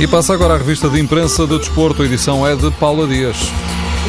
E passa agora a revista de imprensa de desporto. A edição é de Paula Dias.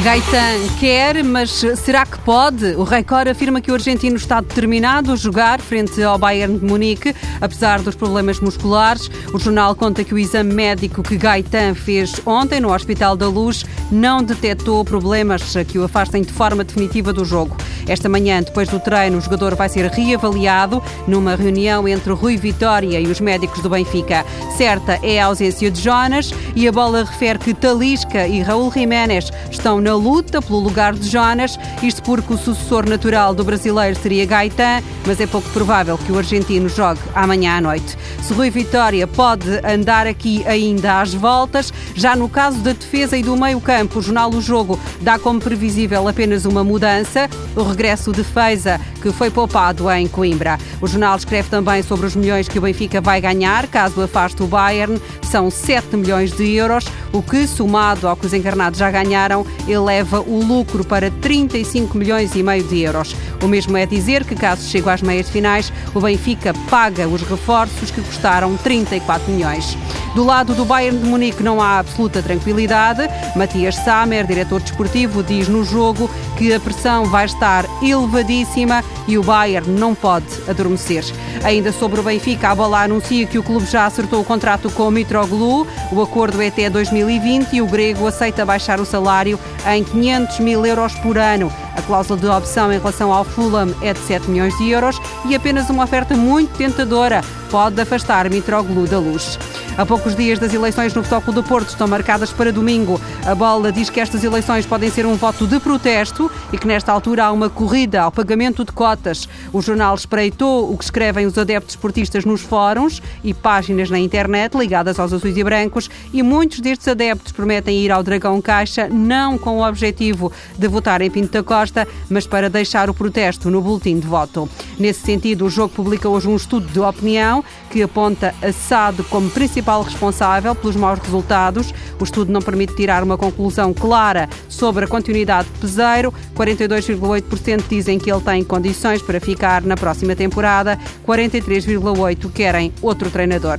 Gaetan quer, mas será que pode? O Record afirma que o argentino está determinado a jogar frente ao Bayern de Munique, apesar dos problemas musculares. O jornal conta que o exame médico que Gaetan fez ontem no Hospital da Luz não detectou problemas que o afastem de forma definitiva do jogo. Esta manhã, depois do treino, o jogador vai ser reavaliado numa reunião entre Rui Vitória e os médicos do Benfica. Certa é a ausência de Jonas e a bola refere que Talisca e Raul Jiménez estão na luta pelo lugar de Jonas, isto porque o sucessor natural do brasileiro seria Gaetan, mas é pouco provável que o argentino jogue amanhã à noite. Se Rui Vitória pode andar aqui ainda às voltas, já no caso da defesa e do meio-campo, o jornal O Jogo dá como previsível apenas uma mudança. O regresso de Feiza, que foi poupado em Coimbra. O jornal escreve também sobre os milhões que o Benfica vai ganhar caso afaste o Bayern. São 7 milhões de euros, o que, somado ao que os encarnados já ganharam, eleva o lucro para 35 milhões e meio de euros. O mesmo é dizer que, caso chegue às meias finais, o Benfica paga os reforços que custaram 34 milhões. Do lado do Bayern de Munique não há absoluta tranquilidade. Matias Samer, diretor desportivo, diz no jogo que a pressão vai estar elevadíssima e o Bayern não pode adormecer. Ainda sobre o Benfica, a bola anuncia que o clube já acertou o contrato com o Mitroglou. O acordo é até 2020 e o grego aceita baixar o salário em 500 mil euros por ano. A cláusula de opção em relação ao Fulham é de 7 milhões de euros e apenas uma oferta muito tentadora pode afastar Mitroglou da luz. A poucos dias das eleições no Futebol do Porto estão marcadas para domingo. A bola diz que estas eleições podem ser um voto de protesto e que nesta altura há uma corrida ao pagamento de cotas. O jornal espreitou o que escrevem os adeptos esportistas nos fóruns e páginas na internet ligadas aos azuis e brancos e muitos destes adeptos prometem ir ao Dragão Caixa não com o objetivo de votar em Pinto da Costa, mas para deixar o protesto no boletim de voto. Nesse sentido, o jogo publica hoje um estudo de opinião que aponta a SAD como principal principal responsável pelos maus resultados. O estudo não permite tirar uma conclusão clara sobre a continuidade de Peseiro. 42,8% dizem que ele tem condições para ficar na próxima temporada, 43,8% querem outro treinador.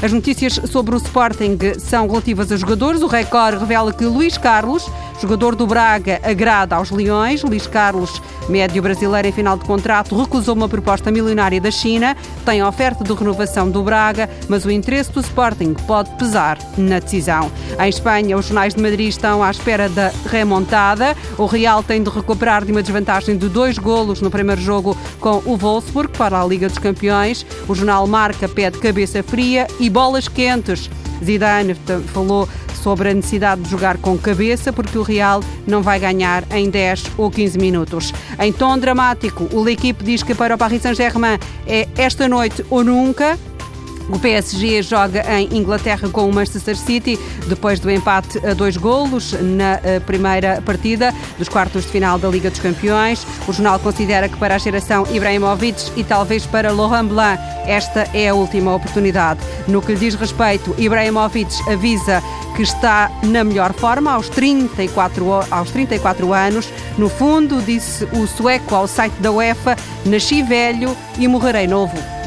As notícias sobre o Sporting são relativas a jogadores. O Record revela que Luís Carlos, jogador do Braga, agrada aos Leões. Luís Carlos, médio brasileiro em final de contrato, recusou uma proposta milionária da China. Tem oferta de renovação do Braga, mas o interesse do Sporting pode pesar na decisão. Em Espanha, os jornais de Madrid estão à espera da remontada. O Real tem de recuperar de uma desvantagem de dois golos no primeiro jogo com o Wolfsburg para a Liga dos Campeões. O jornal Marca pede cabeça fria e bolas quentes. Zidane falou sobre a necessidade de jogar com cabeça, porque o Real não vai ganhar em 10 ou 15 minutos. Em tom dramático, o L'Equipe diz que para o Paris Saint-Germain é esta noite ou nunca. O PSG joga em Inglaterra com o Manchester City depois do empate a dois golos na eh, primeira partida dos quartos de final da Liga dos Campeões. O jornal considera que para a geração Ibrahimovic e talvez para Laurent Blanc esta é a última oportunidade. No que lhe diz respeito, Ibrahimovic avisa que está na melhor forma aos 34, aos 34 anos. No fundo, disse o sueco ao site da UEFA: Nasci velho e morrerei novo.